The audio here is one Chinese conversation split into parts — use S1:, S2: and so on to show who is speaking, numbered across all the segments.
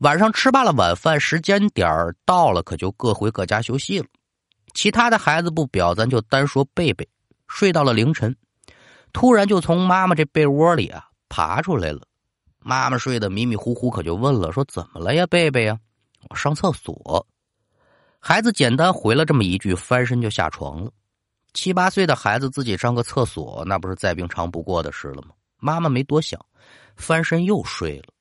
S1: 晚上吃罢了晚饭，时间点儿到了，可就各回各家休息了。其他的孩子不表，咱就单说贝贝，睡到了凌晨，突然就从妈妈这被窝里啊爬出来了。妈妈睡得迷迷糊糊，可就问了：“说怎么了呀，贝贝呀？”“我上厕所。”孩子简单回了这么一句，翻身就下床了。七八岁的孩子自己上个厕所，那不是再平常不过的事了吗？妈妈没多想，翻身又睡了。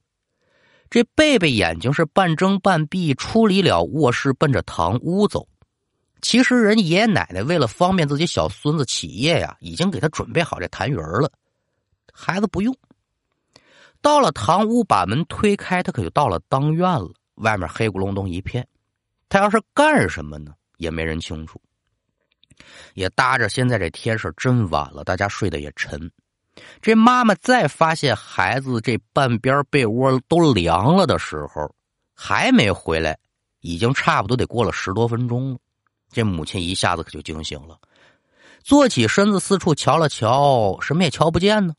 S1: 这贝贝眼睛是半睁半闭，出离了卧室，奔着堂屋走。其实人爷爷奶奶为了方便自己小孙子起夜呀，已经给他准备好这痰盂了。孩子不用。到了堂屋，把门推开，他可就到了当院了。外面黑咕隆咚一片，他要是干什么呢？也没人清楚。也搭着现在这天是真晚了，大家睡得也沉。这妈妈再发现孩子这半边被窝都凉了的时候，还没回来，已经差不多得过了十多分钟了。这母亲一下子可就惊醒了，坐起身子四处瞧了瞧，什么也瞧不见呢。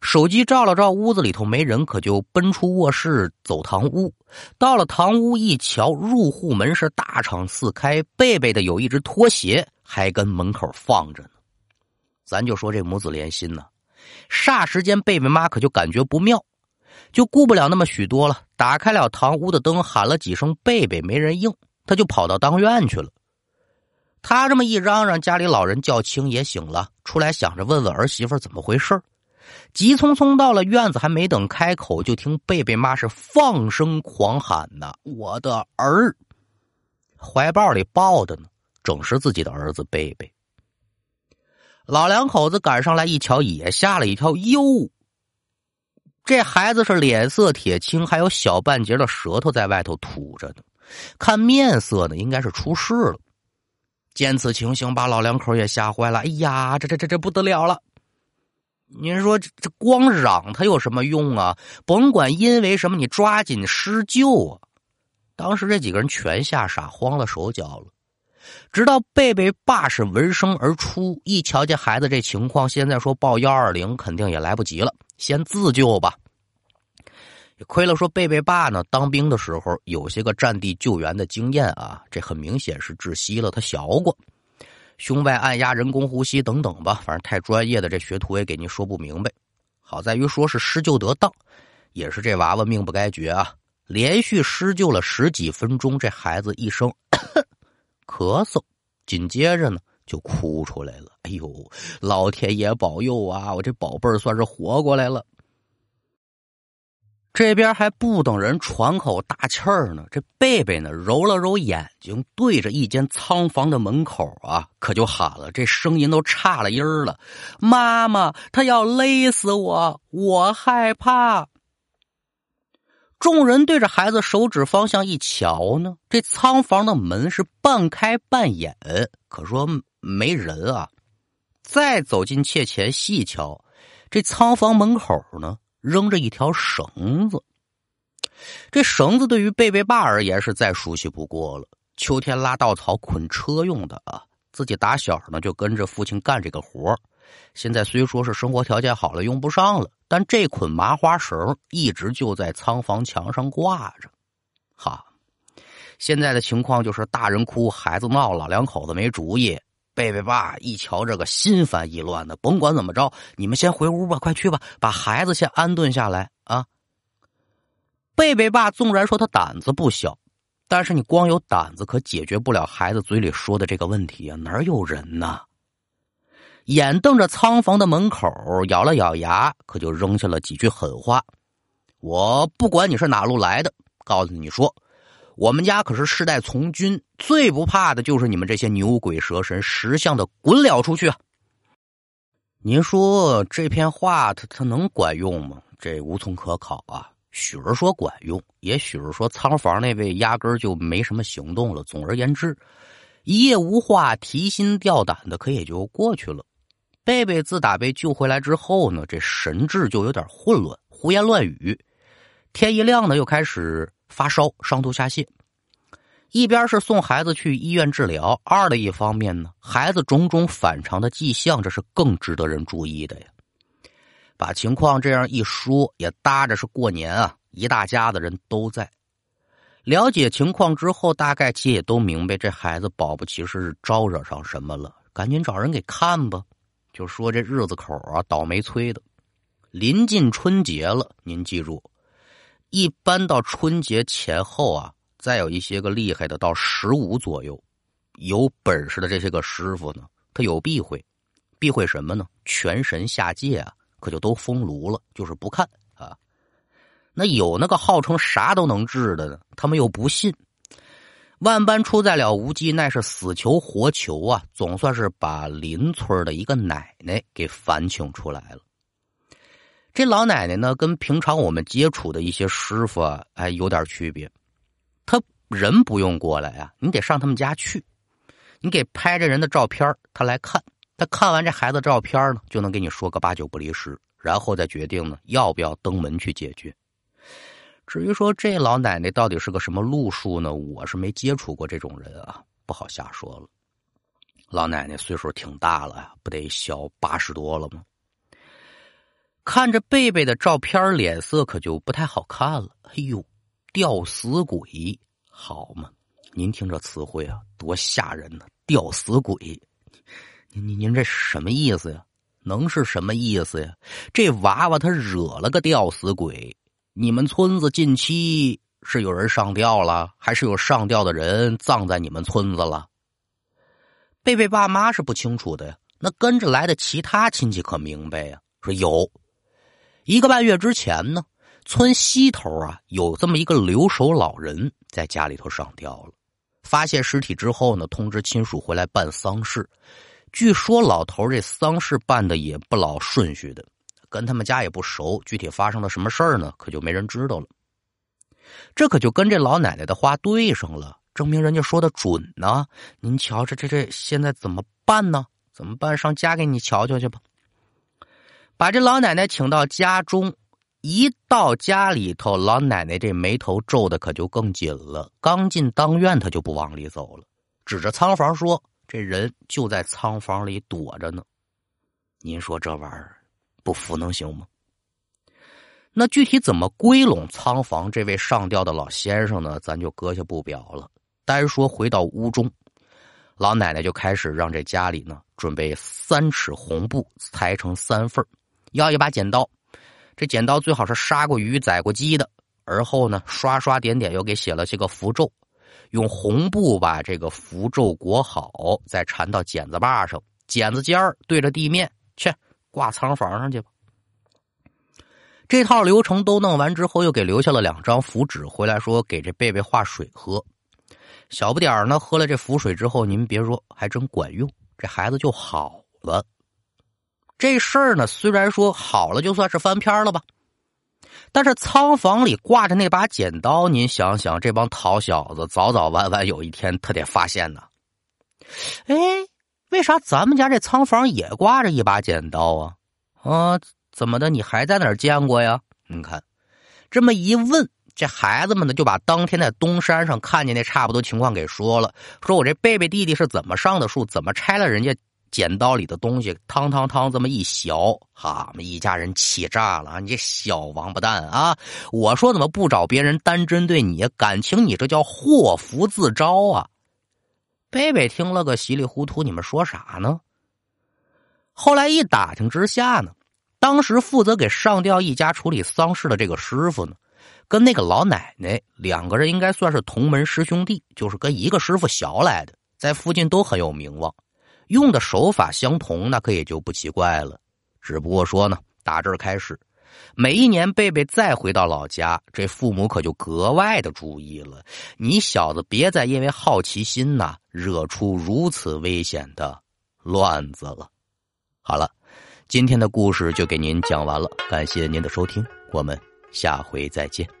S1: 手机照了照屋子里头没人，可就奔出卧室走堂屋。到了堂屋一瞧，入户门是大敞四开，贝贝的有一只拖鞋还跟门口放着呢。咱就说这母子连心呢。霎时间，贝贝妈可就感觉不妙，就顾不了那么许多了，打开了堂屋的灯，喊了几声“贝贝”，没人应，他就跑到当院去了。他这么一嚷嚷，家里老人叫青也醒了，出来想着问问儿媳妇怎么回事急匆匆到了院子，还没等开口，就听贝贝妈是放声狂喊呐：“我的儿！”怀抱里抱的呢，正是自己的儿子贝贝。老两口子赶上来一瞧，也吓了一跳。哟，这孩子是脸色铁青，还有小半截的舌头在外头吐着呢。看面色呢，应该是出事了。见此情形，把老两口也吓坏了。哎呀，这这这这不得了了！您说这这光嚷他有什么用啊？甭管因为什么，你抓紧施救啊！当时这几个人全吓傻，慌了手脚了。直到贝贝爸是闻声而出，一瞧见孩子这情况，现在说报幺二零肯定也来不及了，先自救吧。也亏了说贝贝爸呢，当兵的时候有些个战地救援的经验啊，这很明显是窒息了，他学过，胸外按压、人工呼吸等等吧，反正太专业的这学徒也给您说不明白。好在于说是施救得当，也是这娃娃命不该绝啊！连续施救了十几分钟，这孩子一声。咳嗽，紧接着呢就哭出来了。哎呦，老天爷保佑啊！我这宝贝儿算是活过来了。这边还不等人喘口大气儿呢，这贝贝呢揉了揉眼睛，对着一间仓房的门口啊，可就喊了，这声音都差了音儿了：“妈妈，他要勒死我，我害怕。”众人对着孩子手指方向一瞧呢，这仓房的门是半开半掩，可说没人啊。再走近切前细瞧，这仓房门口呢扔着一条绳子。这绳子对于贝贝爸而言是再熟悉不过了，秋天拉稻草、捆车用的啊。自己打小呢就跟着父亲干这个活现在虽说是生活条件好了，用不上了。但这捆麻花绳一直就在仓房墙上挂着，哈！现在的情况就是大人哭，孩子闹，老两口子没主意。贝贝爸一瞧这个，心烦意乱的。甭管怎么着，你们先回屋吧，快去吧，把孩子先安顿下来啊！贝贝爸纵然说他胆子不小，但是你光有胆子可解决不了孩子嘴里说的这个问题啊！哪有人呢？眼瞪着仓房的门口，咬了咬牙，可就扔下了几句狠话：“我不管你是哪路来的，告诉你说，我们家可是世代从军，最不怕的就是你们这些牛鬼蛇神，识相的滚了出去！”您说这篇话，他他能管用吗？这无从可考啊。许是说管用，也许是说仓房那位压根就没什么行动了。总而言之，一夜无话，提心吊胆的，可也就过去了。贝贝自打被救回来之后呢，这神志就有点混乱，胡言乱语。天一亮呢，又开始发烧，上吐下泻。一边是送孩子去医院治疗，二的一方面呢，孩子种种反常的迹象，这是更值得人注意的呀。把情况这样一说，也搭着是过年啊，一大家子人都在。了解情况之后，大概其也都明白这孩子保不齐是招惹上什么了，赶紧找人给看吧。就说这日子口啊，倒霉催的。临近春节了，您记住，一般到春节前后啊，再有一些个厉害的，到十五左右，有本事的这些个师傅呢，他有避讳，避讳什么呢？全神下界啊，可就都封炉了，就是不看啊。那有那个号称啥都能治的呢，他们又不信。万般出在了无忌，那是死求活求啊！总算是把邻村的一个奶奶给烦请出来了。这老奶奶呢，跟平常我们接触的一些师傅啊，哎，有点区别。他人不用过来啊，你得上他们家去，你给拍这人的照片，他来看。他看完这孩子照片呢，就能给你说个八九不离十，然后再决定呢要不要登门去解决。至于说这老奶奶到底是个什么路数呢？我是没接触过这种人啊，不好瞎说了。老奶奶岁数挺大了呀，不得小八十多了吗？看着贝贝的照片，脸色可就不太好看了。哎呦，吊死鬼，好嘛？您听这词汇啊，多吓人呢！吊死鬼，您您您这什么意思呀？能是什么意思呀？这娃娃他惹了个吊死鬼。你们村子近期是有人上吊了，还是有上吊的人葬在你们村子了？贝贝爸妈是不清楚的呀。那跟着来的其他亲戚可明白呀？说有一个半月之前呢，村西头啊有这么一个留守老人在家里头上吊了。发现尸体之后呢，通知亲属回来办丧事。据说老头这丧事办的也不老顺序的。跟他们家也不熟，具体发生了什么事儿呢？可就没人知道了。这可就跟这老奶奶的话对上了，证明人家说的准呢。您瞧，这这这现在怎么办呢？怎么办？上家给你瞧瞧去吧。把这老奶奶请到家中，一到家里头，老奶奶这眉头皱的可就更紧了。刚进当院，她就不往里走了，指着仓房说：“这人就在仓房里躲着呢。”您说这玩意儿？不服能行吗？那具体怎么归拢仓房这位上吊的老先生呢？咱就搁下不表了。单说回到屋中，老奶奶就开始让这家里呢准备三尺红布，裁成三份要一把剪刀，这剪刀最好是杀过鱼、宰过鸡的。而后呢，刷刷点点又给写了些个符咒，用红布把这个符咒裹好，再缠到剪子把上，剪子尖儿对着地面去。挂仓房上去吧。这套流程都弄完之后，又给留下了两张符纸，回来说给这贝贝化水喝。小不点儿呢，喝了这符水之后，您别说，还真管用，这孩子就好了。这事儿呢，虽然说好了，就算是翻篇了吧。但是仓房里挂着那把剪刀，您想想，这帮淘小子早早晚晚有一天他得发现呢。哎。为啥咱们家这仓房也挂着一把剪刀啊？啊，怎么的？你还在哪儿见过呀？你看，这么一问，这孩子们呢就把当天在东山上看见那差不多情况给说了。说我这贝贝弟弟是怎么上的树，怎么拆了人家剪刀里的东西，汤汤汤这么一削，哈，们一家人气炸了。你这小王八蛋啊！我说怎么不找别人单针对你？感情你这叫祸福自招啊！贝贝听了个稀里糊涂，你们说啥呢？后来一打听之下呢，当时负责给上吊一家处理丧事的这个师傅呢，跟那个老奶奶两个人应该算是同门师兄弟，就是跟一个师傅学来的，在附近都很有名望，用的手法相同，那可也就不奇怪了。只不过说呢，打这儿开始。每一年，贝贝再回到老家，这父母可就格外的注意了。你小子别再因为好奇心呐，惹出如此危险的乱子了。好了，今天的故事就给您讲完了，感谢您的收听，我们下回再见。